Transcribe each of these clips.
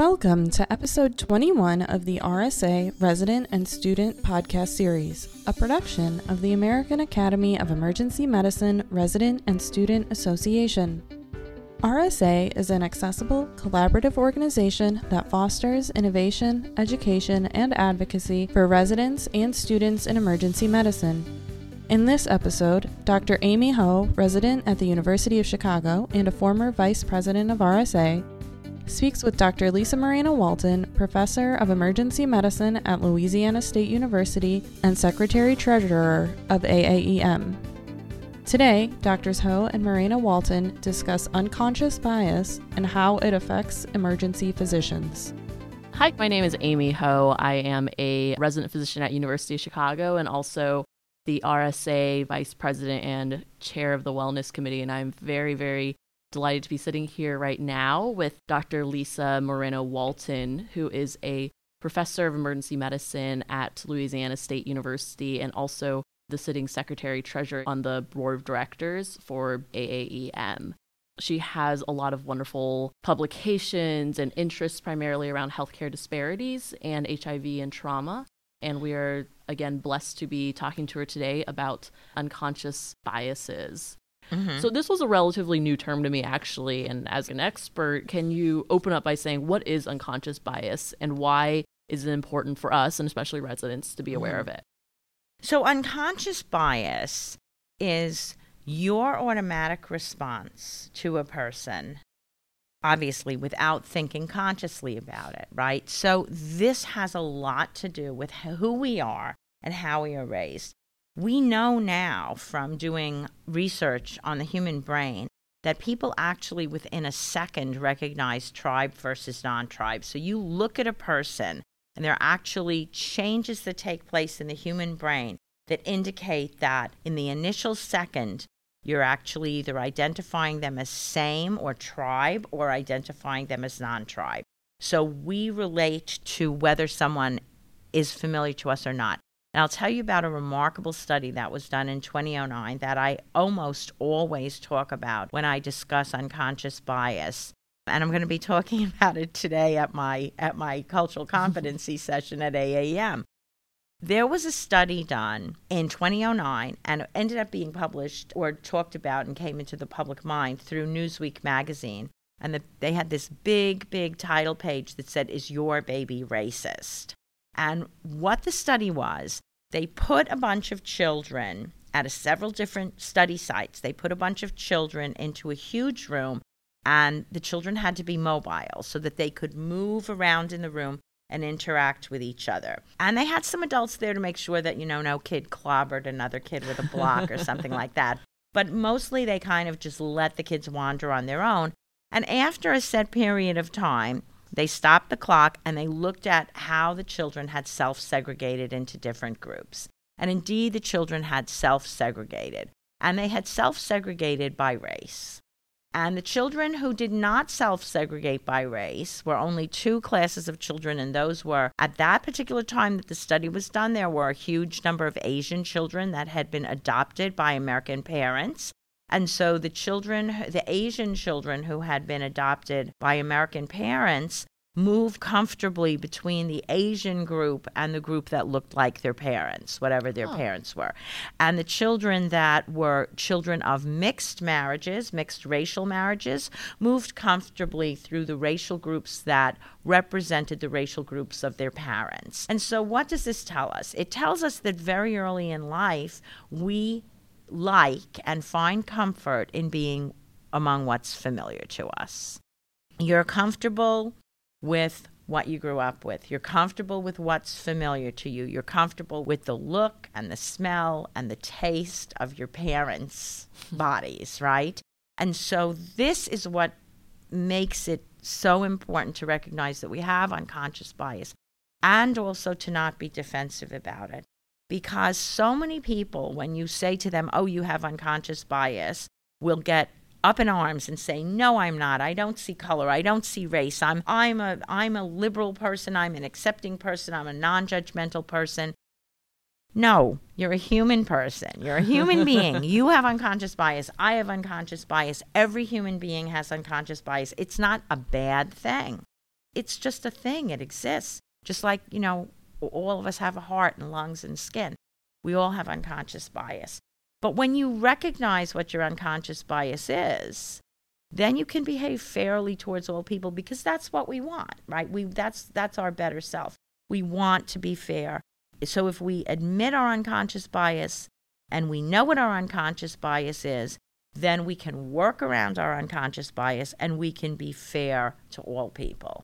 Welcome to episode 21 of the RSA Resident and Student Podcast Series, a production of the American Academy of Emergency Medicine Resident and Student Association. RSA is an accessible, collaborative organization that fosters innovation, education, and advocacy for residents and students in emergency medicine. In this episode, Dr. Amy Ho, resident at the University of Chicago and a former vice president of RSA, speaks with Dr. Lisa Moreno Walton, professor of emergency medicine at Louisiana State University and secretary treasurer of AAEM. Today, Drs. Ho and Moreno Walton discuss unconscious bias and how it affects emergency physicians. Hi, my name is Amy Ho. I am a resident physician at University of Chicago and also the RSA vice president and chair of the wellness committee and I'm very very delighted to be sitting here right now with Dr. Lisa Moreno Walton, who is a professor of emergency medicine at Louisiana State University and also the sitting secretary treasurer on the board of directors for AAEM. She has a lot of wonderful publications and interests primarily around healthcare disparities and HIV and trauma. And we are, again, blessed to be talking to her today about unconscious biases. Mm-hmm. So this was a relatively new term to me actually and as an expert can you open up by saying what is unconscious bias and why is it important for us and especially residents to be aware mm-hmm. of it? So unconscious bias is your automatic response to a person obviously without thinking consciously about it, right? So this has a lot to do with who we are and how we are raised. We know now from doing research on the human brain that people actually within a second recognize tribe versus non tribe. So you look at a person and there are actually changes that take place in the human brain that indicate that in the initial second, you're actually either identifying them as same or tribe or identifying them as non tribe. So we relate to whether someone is familiar to us or not. And I'll tell you about a remarkable study that was done in 2009 that I almost always talk about when I discuss unconscious bias. And I'm going to be talking about it today at my at my cultural competency session at AAEM. There was a study done in 2009 and it ended up being published or talked about and came into the public mind through Newsweek magazine. And the, they had this big, big title page that said, Is your baby racist? And what the study was, they put a bunch of children at a several different study sites. They put a bunch of children into a huge room, and the children had to be mobile so that they could move around in the room and interact with each other. And they had some adults there to make sure that, you know, no kid clobbered another kid with a block or something like that. But mostly they kind of just let the kids wander on their own. And after a set period of time, they stopped the clock and they looked at how the children had self segregated into different groups. And indeed, the children had self segregated. And they had self segregated by race. And the children who did not self segregate by race were only two classes of children, and those were, at that particular time that the study was done, there were a huge number of Asian children that had been adopted by American parents. And so the children, the Asian children who had been adopted by American parents, moved comfortably between the Asian group and the group that looked like their parents, whatever their oh. parents were. And the children that were children of mixed marriages, mixed racial marriages, moved comfortably through the racial groups that represented the racial groups of their parents. And so, what does this tell us? It tells us that very early in life, we like and find comfort in being among what's familiar to us. You're comfortable with what you grew up with. You're comfortable with what's familiar to you. You're comfortable with the look and the smell and the taste of your parents' bodies, right? And so this is what makes it so important to recognize that we have unconscious bias and also to not be defensive about it because so many people, when you say to them, oh, you have unconscious bias, will get up in arms and say, "No, I'm not. I don't see color. I don't see race. I'm I'm a I'm a liberal person. I'm an accepting person. I'm a non-judgmental person." No, you're a human person. You're a human being. You have unconscious bias. I have unconscious bias. Every human being has unconscious bias. It's not a bad thing. It's just a thing, it exists. Just like, you know, all of us have a heart and lungs and skin. We all have unconscious bias. But when you recognize what your unconscious bias is, then you can behave fairly towards all people because that's what we want, right? We that's that's our better self. We want to be fair. So if we admit our unconscious bias and we know what our unconscious bias is, then we can work around our unconscious bias and we can be fair to all people.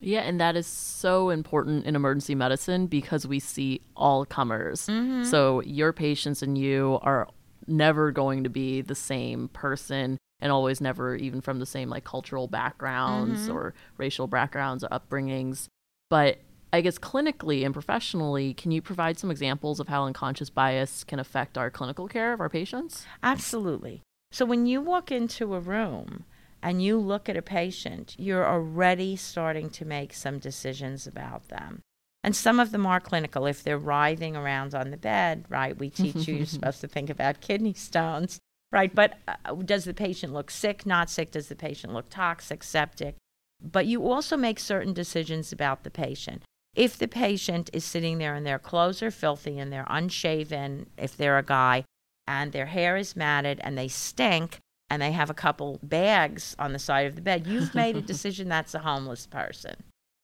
Yeah, and that is so important in emergency medicine because we see all comers. Mm-hmm. So your patients and you are never going to be the same person and always never even from the same like cultural backgrounds Mhm. or racial backgrounds or upbringings. But I guess clinically and professionally, can you provide some examples of how unconscious bias can affect our clinical care of our patients? Absolutely. So when you walk into a room and you look at a patient, you're already starting to make some decisions about them. And some of them are clinical. If they're writhing around on the bed, right, we teach you you're supposed to think about kidney stones, right? But uh, does the patient look sick, not sick? Does the patient look toxic, septic? But you also make certain decisions about the patient. If the patient is sitting there and their clothes are filthy and they're unshaven, if they're a guy, and their hair is matted and they stink and they have a couple bags on the side of the bed, you've made a decision that's a homeless person.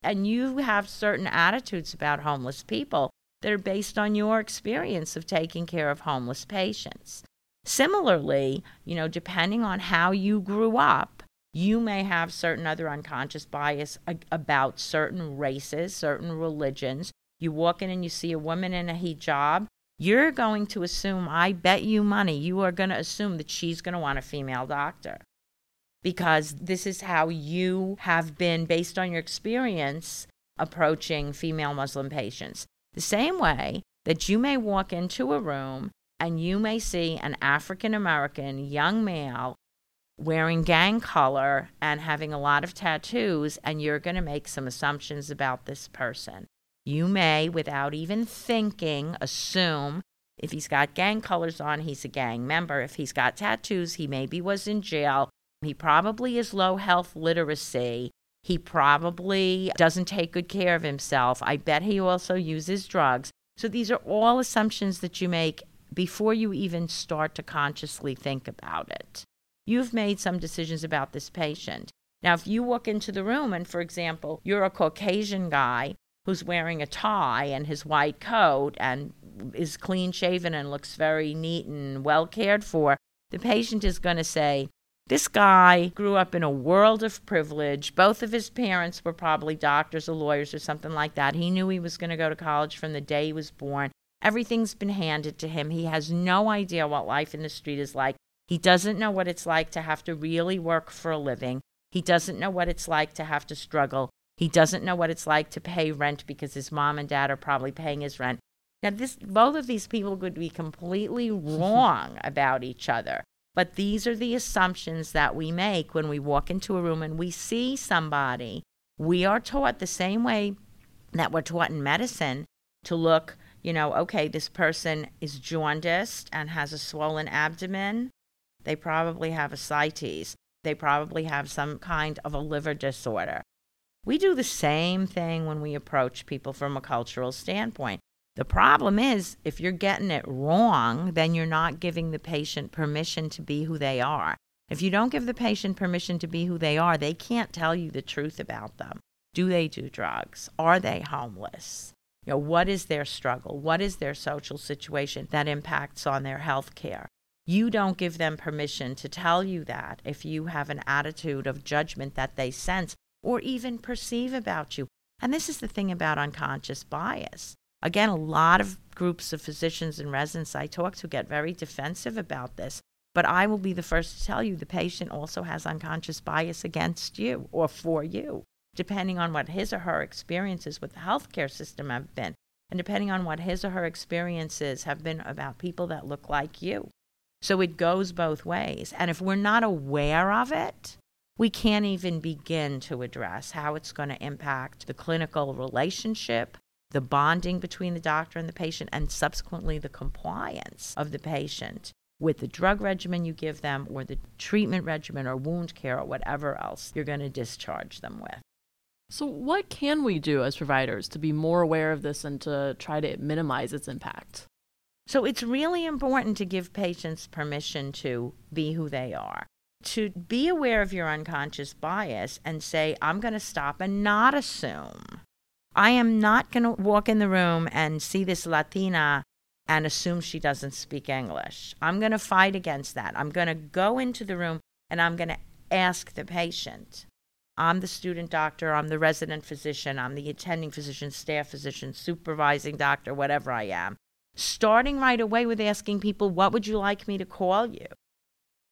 And you have certain attitudes about homeless people that are based on your experience of taking care of homeless patients. Similarly, you know, depending on how you grew up, you may have certain other unconscious bias about certain races, certain religions. You walk in and you see a woman in a hijab, you're going to assume, I bet you money, you are going to assume that she's going to want a female doctor because this is how you have been, based on your experience, approaching female Muslim patients. The same way that you may walk into a room and you may see an African American young male wearing gang color and having a lot of tattoos, and you're going to make some assumptions about this person. You may, without even thinking, assume if he's got gang colors on, he's a gang member. If he's got tattoos, he maybe was in jail. He probably is low health literacy. He probably doesn't take good care of himself. I bet he also uses drugs. So these are all assumptions that you make before you even start to consciously think about it. You've made some decisions about this patient. Now, if you walk into the room and, for example, you're a Caucasian guy who's wearing a tie and his white coat and is clean shaven and looks very neat and well cared for, the patient is going to say, this guy grew up in a world of privilege. Both of his parents were probably doctors or lawyers or something like that. He knew he was going to go to college from the day he was born. Everything's been handed to him. He has no idea what life in the street is like. He doesn't know what it's like to have to really work for a living. He doesn't know what it's like to have to struggle. He doesn't know what it's like to pay rent because his mom and dad are probably paying his rent. Now, this, both of these people could be completely wrong about each other. But these are the assumptions that we make when we walk into a room and we see somebody. We are taught the same way that we're taught in medicine to look, you know, okay, this person is jaundiced and has a swollen abdomen. They probably have ascites. They probably have some kind of a liver disorder. We do the same thing when we approach people from a cultural standpoint. The problem is, if you're getting it wrong, then you're not giving the patient permission to be who they are. If you don't give the patient permission to be who they are, they can't tell you the truth about them. Do they do drugs? Are they homeless? You know, what is their struggle? What is their social situation that impacts on their health care? You don't give them permission to tell you that if you have an attitude of judgment that they sense or even perceive about you. And this is the thing about unconscious bias. Again, a lot of groups of physicians and residents I talk to get very defensive about this. But I will be the first to tell you the patient also has unconscious bias against you or for you, depending on what his or her experiences with the healthcare system have been, and depending on what his or her experiences have been about people that look like you. So it goes both ways. And if we're not aware of it, we can't even begin to address how it's going to impact the clinical relationship, the bonding between the doctor and the patient, and subsequently the compliance of the patient with the drug regimen you give them or the treatment regimen or wound care or whatever else you're going to discharge them with. So, what can we do as providers to be more aware of this and to try to minimize its impact? So, it's really important to give patients permission to be who they are, to be aware of your unconscious bias and say, I'm going to stop and not assume. I am not going to walk in the room and see this Latina and assume she doesn't speak English. I'm going to fight against that. I'm going to go into the room and I'm going to ask the patient, I'm the student doctor, I'm the resident physician, I'm the attending physician, staff physician, supervising doctor, whatever I am. Starting right away with asking people, What would you like me to call you?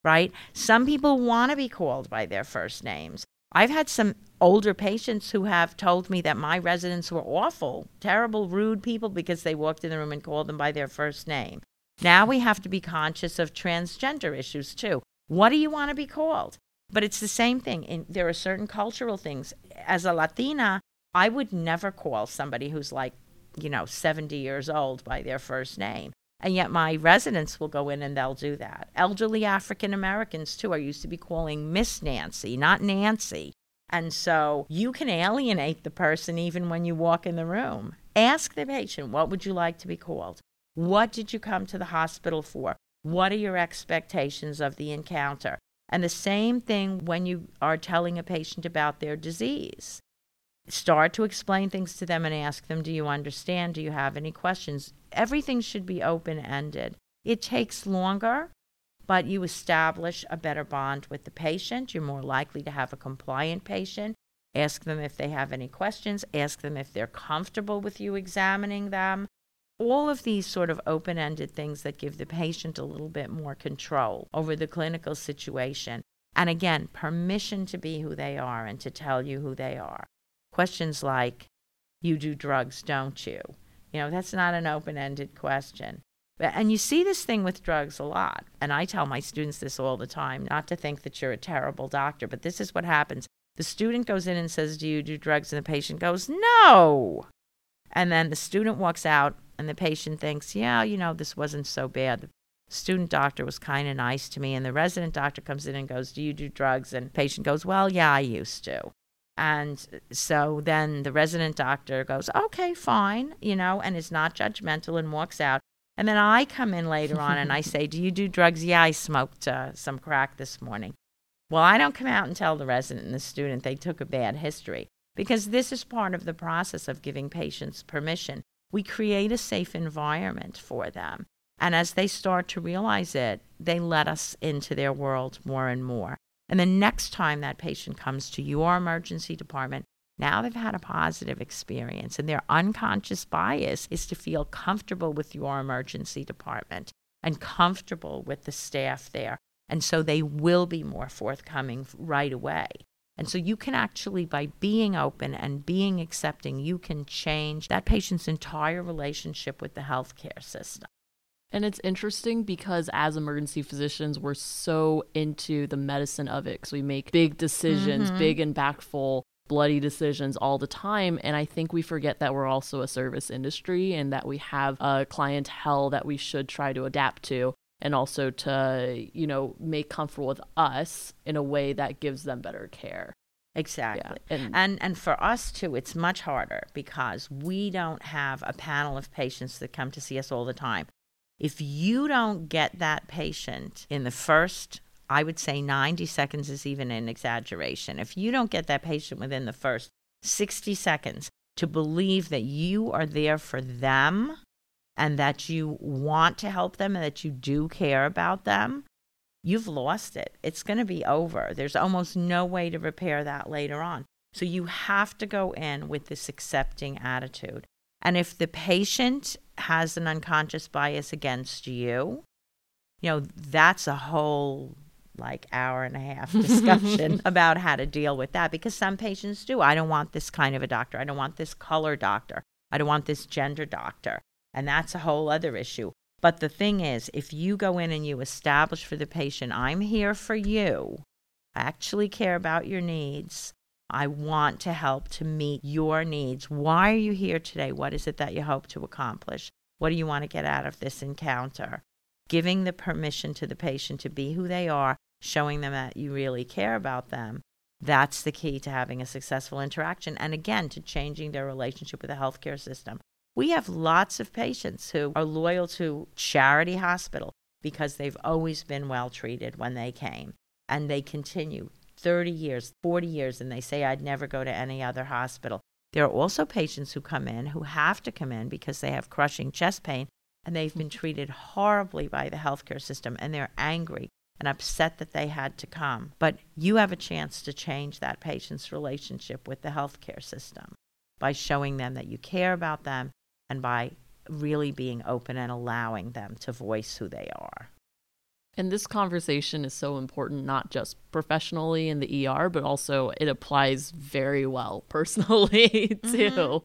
Right? Some people want to be called by their first names. I've had some older patients who have told me that my residents were awful, terrible, rude people because they walked in the room and called them by their first name. Now we have to be conscious of transgender issues too. What do you want to be called? But it's the same thing. In, there are certain cultural things. As a Latina, I would never call somebody who's like, you know, 70 years old by their first name. And yet my residents will go in and they'll do that. Elderly African Americans, too, are used to be calling Miss Nancy, not Nancy. And so you can alienate the person even when you walk in the room. Ask the patient, what would you like to be called? What did you come to the hospital for? What are your expectations of the encounter? And the same thing when you are telling a patient about their disease. Start to explain things to them and ask them, Do you understand? Do you have any questions? Everything should be open ended. It takes longer, but you establish a better bond with the patient. You're more likely to have a compliant patient. Ask them if they have any questions, ask them if they're comfortable with you examining them all of these sort of open ended things that give the patient a little bit more control over the clinical situation. And again, permission to be who they are and to tell you who they are. Questions like, You do drugs, don't you? You know, that's not an open ended question. And you see this thing with drugs a lot. And I tell my students this all the time not to think that you're a terrible doctor, but this is what happens. The student goes in and says, Do you do drugs? And the patient goes, No. And then the student walks out and the patient thinks, yeah, you know, this wasn't so bad. The student doctor was kind of nice to me. And the resident doctor comes in and goes, Do you do drugs? And patient goes, Well, yeah, I used to. And so then the resident doctor goes, Okay, fine, you know, and is not judgmental and walks out. And then I come in later on and I say, Do you do drugs? Yeah, I smoked uh, some crack this morning. Well, I don't come out and tell the resident and the student they took a bad history because this is part of the process of giving patients permission we create a safe environment for them. And as they start to realize it, they let us into their world more and more. And the next time that patient comes to your emergency department, now they've had a positive experience, and their unconscious bias is to feel comfortable with your emergency department and comfortable with the staff there. And so they will be more forthcoming right away. And so you can actually, by being open and being accepting, you can change that patient's entire relationship with the healthcare system. And it's interesting because as emergency physicians, we're so into the medicine of it because we make big decisions, mm-hmm. big impactful, bloody decisions all the time. And I think we forget that we're also a service industry and that we have a clientele that we should try to adapt to and also to you know make comfortable with us in a way that gives them better care exactly yeah. and, and and for us too it's much harder because we don't have a panel of patients that come to see us all the time if you don't get that patient in the first i would say 90 seconds is even an exaggeration if you don't get that patient within the first 60 seconds to believe that you are there for them and that you want to help them and that you do care about them, you've lost it. It's going to be over. There's almost no way to repair that later on. So you have to go in with this accepting attitude. And if the patient has an unconscious bias against you, you know, that's a whole like hour and a half discussion about how to deal with that because some patients do. I don't want this kind of a doctor. I don't want this color doctor. I don't want this gender doctor. And that's a whole other issue. But the thing is, if you go in and you establish for the patient, I'm here for you, I actually care about your needs. I want to help to meet your needs. Why are you here today? What is it that you hope to accomplish? What do you want to get out of this encounter? Giving the permission to the patient to be who they are, showing them that you really care about them, That's the key to having a successful interaction and again to changing their relationship with the healthcare system. We have lots of patients who are loyal to Charity Hospital because they've always been well treated when they came and they continue 30 years, 40 years, and they say, I'd never go to any other hospital. There are also patients who come in who have to come in because they have crushing chest pain and they've been mm-hmm. treated horribly by the healthcare system and they're angry and upset that they had to come. But you have a chance to change that patient's relationship with the healthcare system by showing them that you care about them and by really being open and allowing them to voice who they are. And this conversation is so important, not just professionally in the ER, but also it applies very well personally too. Mm-hmm.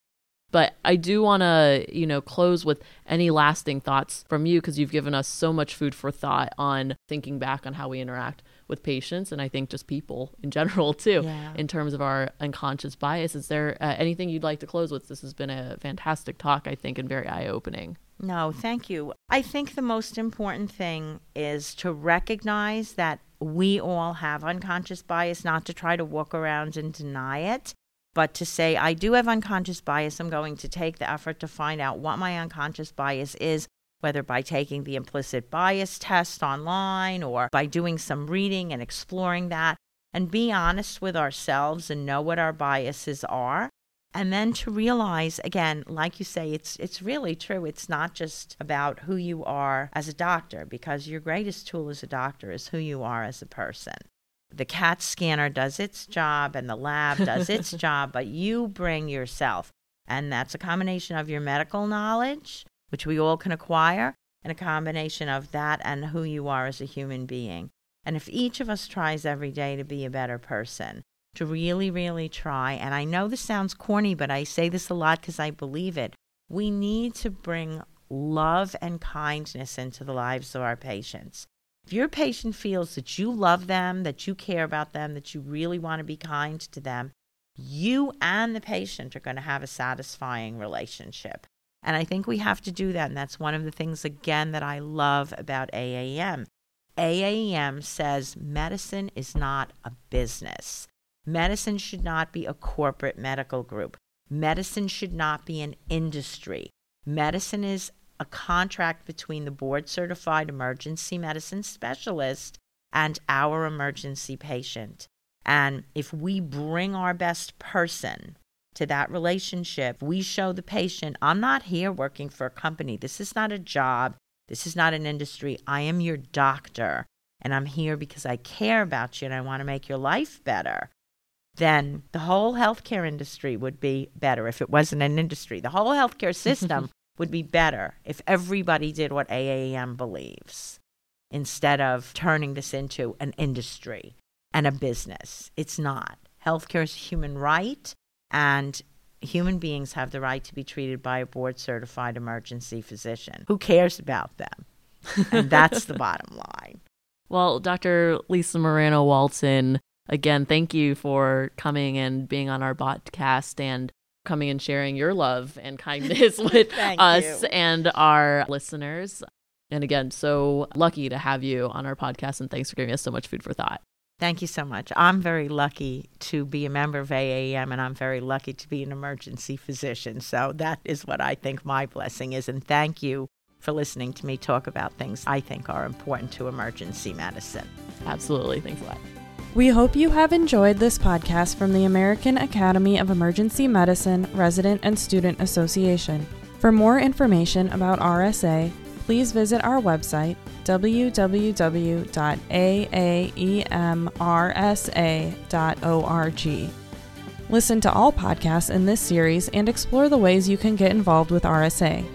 But I do want to, you know, close with any lasting thoughts from you because you've given us so much food for thought on thinking back on how we interact with patients and I think just people in general too, yeah. in terms of our unconscious bias. Is there uh, anything you'd like to close with? This has been a fantastic talk, I think, and very eye opening. No, thank you. I think the most important thing is to recognize that we all have unconscious bias, not to try to walk around and deny it, but to say, I do have unconscious bias. I'm going to take the effort to find out what my unconscious bias is, whether by taking the implicit bias test online or by doing some reading and exploring that, and be honest with ourselves and know what our biases are and then to realize again like you say it's it's really true. It's not just about who you are as a doctor because your greatest tool as a doctor is who you are as a person. The cat scanner does its job and the lab does its job but you bring yourself. And that's a combination of your medical knowledge which we all can acquire and a combination of that and who you are as a human being. And if each of us tries every day to be a better person to really, really try. And I know this sounds corny, but I say this a lot because I believe it. We need to bring love and kindness into the lives of our patients. If your patient feels that you love them, that you care about them, that you really want to be kind to them, you and the patient are going to have a satisfying relationship. And I think we have to do that. And that's one of the things, again, that I love about AAM. AAM says medicine is not a business. Medicine should not be a corporate medical group. Medicine should not be an industry. Medicine is a contract between the board certified emergency medicine specialist and our emergency patient. And if we bring our best person to that relationship, we show the patient, I'm not here working for a company. This is not a job. This is not an industry. I am your doctor. And I'm here because I care about you and I want to make your life better then the whole healthcare industry would be better if it wasn't an industry. The whole healthcare system would be better if everybody did what AAM believes instead of turning this into an industry and a business. It's not. Healthcare is a human right, and human beings have the right to be treated by a board certified emergency physician. Who cares about them? and that's the bottom line. Well, Dr. Lisa Moreno Walton, again, thank you for coming and being on our podcast and coming and sharing your love and kindness with us you. and our listeners. And again, so lucky to have you on our podcast and thanks for giving us so much food for thought. Thank you so much. I'm very lucky to be a member of AAM and I'm very lucky to be an emergency physician. So that is what I think my blessing is. And thank you for listening to me talk about things I think are important to emergency medicine. Absolutely. Thanks a lot. We hope you have enjoyed this podcast from the American Academy of Emergency Medicine Resident and Student Association. For more information about RSA, please visit our website www.aaemrsa.org. Listen to all podcasts in this series and explore the ways you can get involved with RSA.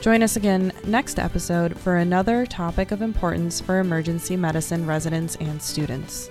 Join us again next episode for another topic of importance for emergency medicine residents and students.